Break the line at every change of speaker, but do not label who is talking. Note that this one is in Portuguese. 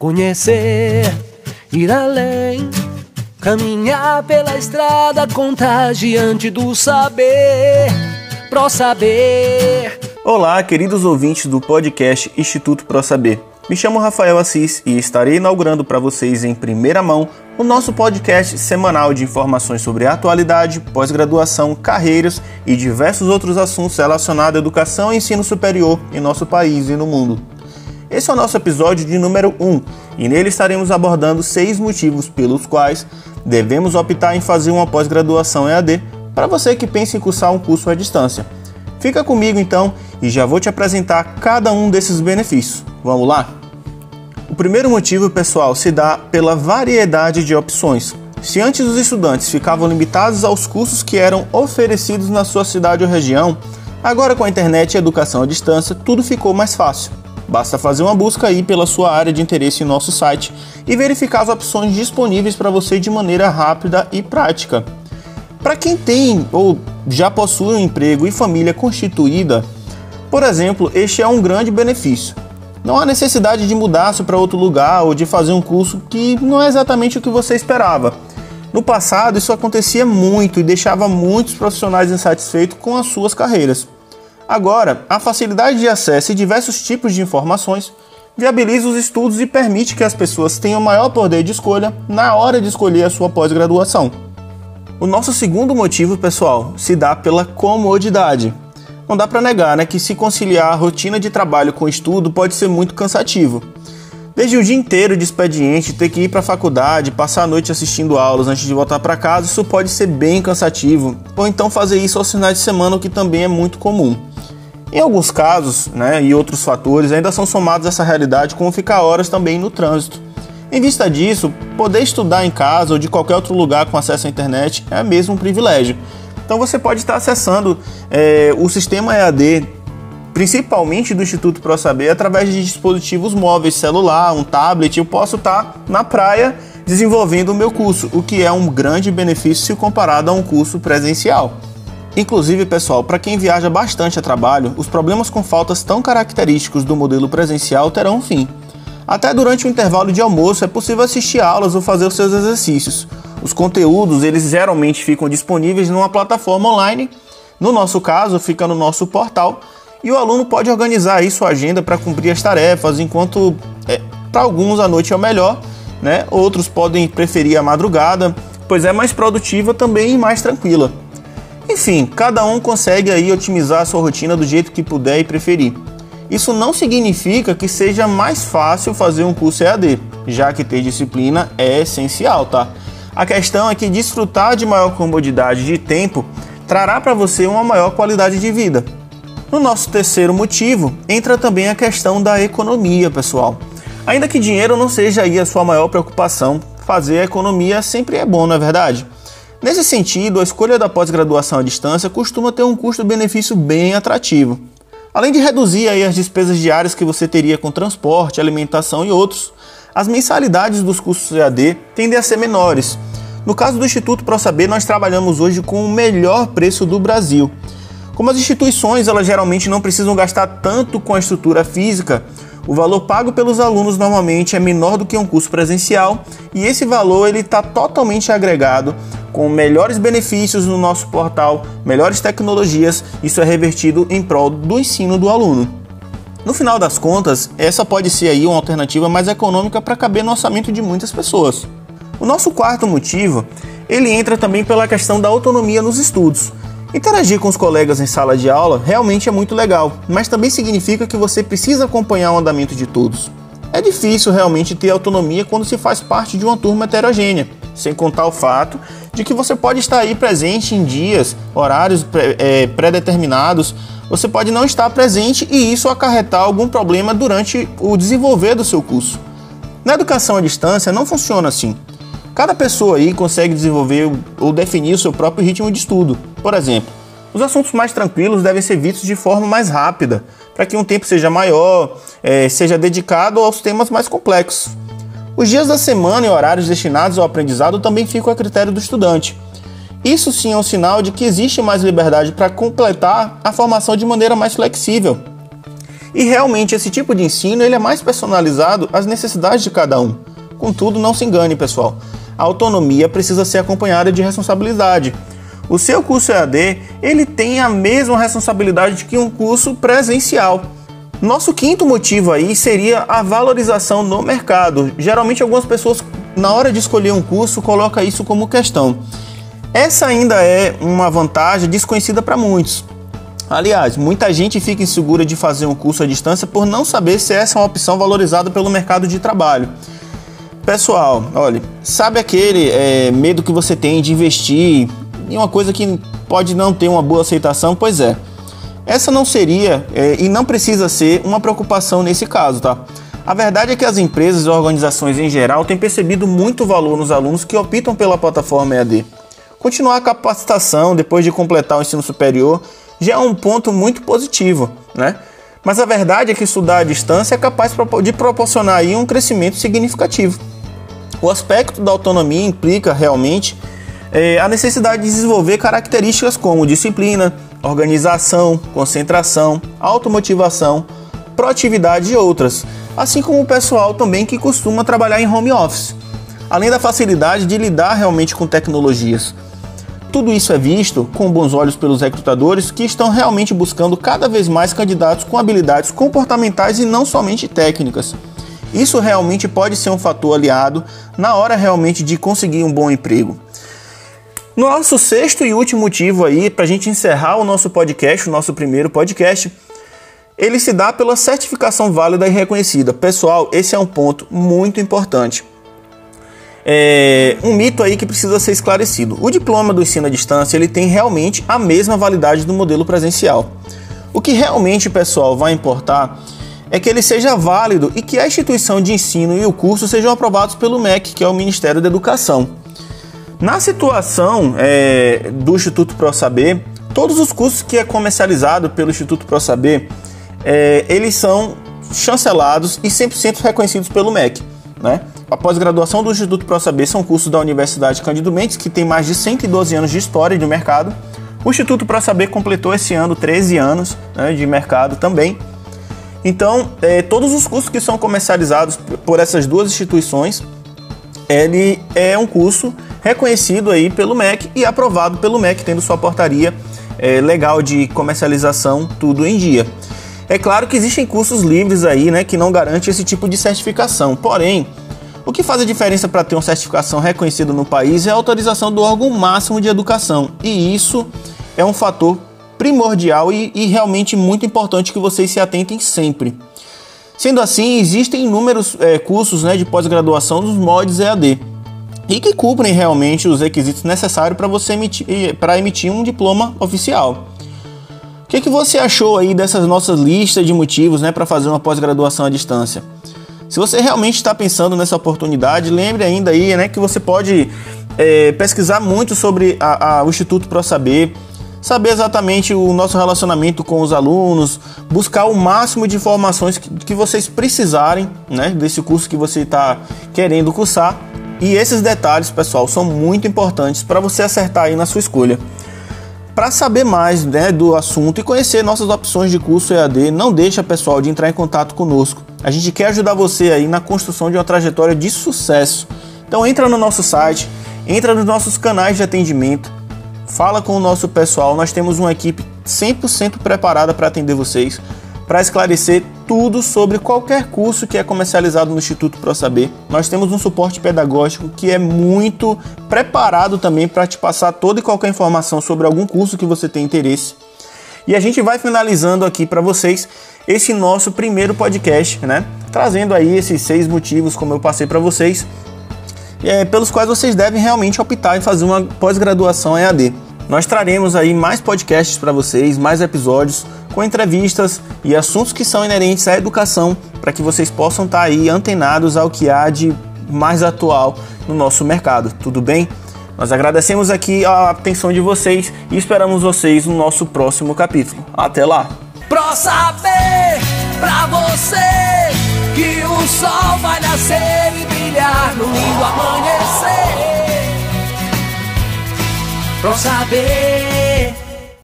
Conhecer, ir além, caminhar pela estrada contagiante do saber, pro saber.
Olá, queridos ouvintes do podcast Instituto Pro Saber. Me chamo Rafael Assis e estarei inaugurando para vocês em primeira mão o nosso podcast semanal de informações sobre atualidade, pós-graduação, carreiras e diversos outros assuntos relacionados à educação e ensino superior em nosso país e no mundo. Esse é o nosso episódio de número 1 e nele estaremos abordando seis motivos pelos quais devemos optar em fazer uma pós-graduação EAD para você que pensa em cursar um curso à distância. Fica comigo então e já vou te apresentar cada um desses benefícios. Vamos lá? O primeiro motivo, pessoal, se dá pela variedade de opções. Se antes os estudantes ficavam limitados aos cursos que eram oferecidos na sua cidade ou região, agora com a internet e educação à distância, tudo ficou mais fácil. Basta fazer uma busca aí pela sua área de interesse em nosso site e verificar as opções disponíveis para você de maneira rápida e prática. Para quem tem ou já possui um emprego e família constituída, por exemplo, este é um grande benefício. Não há necessidade de mudar-se para outro lugar ou de fazer um curso que não é exatamente o que você esperava. No passado, isso acontecia muito e deixava muitos profissionais insatisfeitos com as suas carreiras. Agora, a facilidade de acesso e diversos tipos de informações viabiliza os estudos e permite que as pessoas tenham maior poder de escolha na hora de escolher a sua pós-graduação. O nosso segundo motivo, pessoal, se dá pela comodidade. Não dá para negar né, que se conciliar a rotina de trabalho com estudo pode ser muito cansativo. Desde o dia inteiro de expediente, ter que ir para a faculdade, passar a noite assistindo aulas antes de voltar para casa, isso pode ser bem cansativo. Ou então fazer isso aos finais de semana, o que também é muito comum. Em alguns casos, né, e outros fatores ainda são somados a essa realidade, como ficar horas também no trânsito. Em vista disso, poder estudar em casa ou de qualquer outro lugar com acesso à internet é mesmo um privilégio. Então você pode estar acessando é, o sistema EAD, principalmente do Instituto Pro Saber, através de dispositivos móveis, celular, um tablet. Eu posso estar na praia desenvolvendo o meu curso, o que é um grande benefício se comparado a um curso presencial. Inclusive, pessoal, para quem viaja bastante a trabalho, os problemas com faltas tão característicos do modelo presencial terão um fim. Até durante o intervalo de almoço é possível assistir aulas ou fazer os seus exercícios. Os conteúdos, eles geralmente ficam disponíveis numa plataforma online. No nosso caso, fica no nosso portal e o aluno pode organizar aí sua agenda para cumprir as tarefas, enquanto é, para alguns a noite é o melhor, né? Outros podem preferir a madrugada, pois é mais produtiva também e mais tranquila. Enfim, cada um consegue aí otimizar a sua rotina do jeito que puder e preferir. Isso não significa que seja mais fácil fazer um curso EAD, já que ter disciplina é essencial, tá? A questão é que desfrutar de maior comodidade de tempo trará para você uma maior qualidade de vida. No nosso terceiro motivo, entra também a questão da economia, pessoal. Ainda que dinheiro não seja aí a sua maior preocupação, fazer a economia sempre é bom, não é verdade? Nesse sentido, a escolha da pós-graduação à distância costuma ter um custo-benefício bem atrativo. Além de reduzir as despesas diárias que você teria com transporte, alimentação e outros, as mensalidades dos cursos EAD tendem a ser menores. No caso do Instituto ProSaber, nós trabalhamos hoje com o melhor preço do Brasil. Como as instituições elas geralmente não precisam gastar tanto com a estrutura física, o valor pago pelos alunos normalmente é menor do que um curso presencial e esse valor ele está totalmente agregado com melhores benefícios no nosso portal, melhores tecnologias, isso é revertido em prol do ensino do aluno. No final das contas, essa pode ser aí uma alternativa mais econômica para caber no orçamento de muitas pessoas. O nosso quarto motivo, ele entra também pela questão da autonomia nos estudos. Interagir com os colegas em sala de aula realmente é muito legal, mas também significa que você precisa acompanhar o andamento de todos. É difícil realmente ter autonomia quando se faz parte de uma turma heterogênea, sem contar o fato de que você pode estar aí presente em dias, horários é, pré-determinados, você pode não estar presente e isso acarretar algum problema durante o desenvolver do seu curso. Na educação à distância não funciona assim. Cada pessoa aí consegue desenvolver ou definir o seu próprio ritmo de estudo. Por exemplo, os assuntos mais tranquilos devem ser vistos de forma mais rápida, para que um tempo seja maior, é, seja dedicado aos temas mais complexos. Os dias da semana e horários destinados ao aprendizado também ficam a critério do estudante. Isso sim é um sinal de que existe mais liberdade para completar a formação de maneira mais flexível. E realmente esse tipo de ensino ele é mais personalizado às necessidades de cada um. Contudo, não se engane, pessoal. A autonomia precisa ser acompanhada de responsabilidade. O seu curso EAD, ele tem a mesma responsabilidade que um curso presencial. Nosso quinto motivo aí seria a valorização no mercado. Geralmente algumas pessoas na hora de escolher um curso coloca isso como questão. Essa ainda é uma vantagem desconhecida para muitos. Aliás, muita gente fica insegura de fazer um curso à distância por não saber se essa é uma opção valorizada pelo mercado de trabalho. Pessoal, olha, sabe aquele é, medo que você tem de investir em uma coisa que pode não ter uma boa aceitação? Pois é, essa não seria é, e não precisa ser uma preocupação nesse caso, tá? A verdade é que as empresas e organizações em geral têm percebido muito valor nos alunos que optam pela plataforma EAD. Continuar a capacitação depois de completar o ensino superior já é um ponto muito positivo, né? Mas a verdade é que estudar à distância é capaz de proporcionar aí um crescimento significativo. O aspecto da autonomia implica realmente é, a necessidade de desenvolver características como disciplina, organização, concentração, automotivação, proatividade e outras, assim como o pessoal também que costuma trabalhar em home office, além da facilidade de lidar realmente com tecnologias. Tudo isso é visto com bons olhos pelos recrutadores que estão realmente buscando cada vez mais candidatos com habilidades comportamentais e não somente técnicas. Isso realmente pode ser um fator aliado na hora realmente de conseguir um bom emprego. Nosso sexto e último motivo aí para a gente encerrar o nosso podcast, o nosso primeiro podcast, ele se dá pela certificação válida e reconhecida. Pessoal, esse é um ponto muito importante é, um mito aí que precisa ser esclarecido. O diploma do ensino à distância ele tem realmente a mesma validade do modelo presencial. O que realmente, pessoal, vai importar é que ele seja válido e que a instituição de ensino e o curso sejam aprovados pelo MEC, que é o Ministério da Educação. Na situação é, do Instituto ProSaber, todos os cursos que é comercializado pelo Instituto ProSaber, é, eles são chancelados e 100% reconhecidos pelo MEC. Né? A pós-graduação do Instituto ProSaber são cursos da Universidade Cândido Mendes, que tem mais de 112 anos de história de mercado. O Instituto ProSaber completou esse ano 13 anos né, de mercado também. Então, é, todos os cursos que são comercializados por essas duas instituições, ele é um curso reconhecido aí pelo MEC e aprovado pelo MEC, tendo sua portaria é, legal de comercialização tudo em dia. É claro que existem cursos livres aí, né, que não garantem esse tipo de certificação. Porém, o que faz a diferença para ter uma certificação reconhecida no país é a autorização do órgão máximo de educação. E isso é um fator primordial e, e realmente muito importante que vocês se atentem sempre. Sendo assim, existem inúmeros é, cursos né, de pós-graduação dos moldes EAD e que cumprem realmente os requisitos necessários para você emitir, para emitir um diploma oficial que, que você achou aí dessas nossas listas de motivos né, para fazer uma pós-graduação à distância? Se você realmente está pensando nessa oportunidade, lembre ainda aí né, que você pode é, pesquisar muito sobre a, a, o Instituto ProSaber, saber exatamente o nosso relacionamento com os alunos, buscar o máximo de informações que, que vocês precisarem né, desse curso que você está querendo cursar. E esses detalhes, pessoal, são muito importantes para você acertar aí na sua escolha. Para saber mais né, do assunto e conhecer nossas opções de curso EAD, não deixa pessoal de entrar em contato conosco. A gente quer ajudar você aí na construção de uma trajetória de sucesso. Então entra no nosso site, entra nos nossos canais de atendimento, fala com o nosso pessoal. Nós temos uma equipe 100% preparada para atender vocês para esclarecer tudo sobre qualquer curso que é comercializado no Instituto ProSaber. Nós temos um suporte pedagógico que é muito preparado também para te passar toda e qualquer informação sobre algum curso que você tem interesse. E a gente vai finalizando aqui para vocês esse nosso primeiro podcast, né? Trazendo aí esses seis motivos, como eu passei para vocês, é, pelos quais vocês devem realmente optar em fazer uma pós-graduação EAD. Nós traremos aí mais podcasts para vocês, mais episódios com entrevistas e assuntos que são inerentes à educação, para que vocês possam estar tá aí antenados ao que há de mais atual no nosso mercado. Tudo bem? Nós agradecemos aqui a atenção de vocês e esperamos vocês no nosso próximo capítulo. Até lá!
Pro saber pra você que o sol vai nascer e brilhar no lindo amanhecer. Pro saber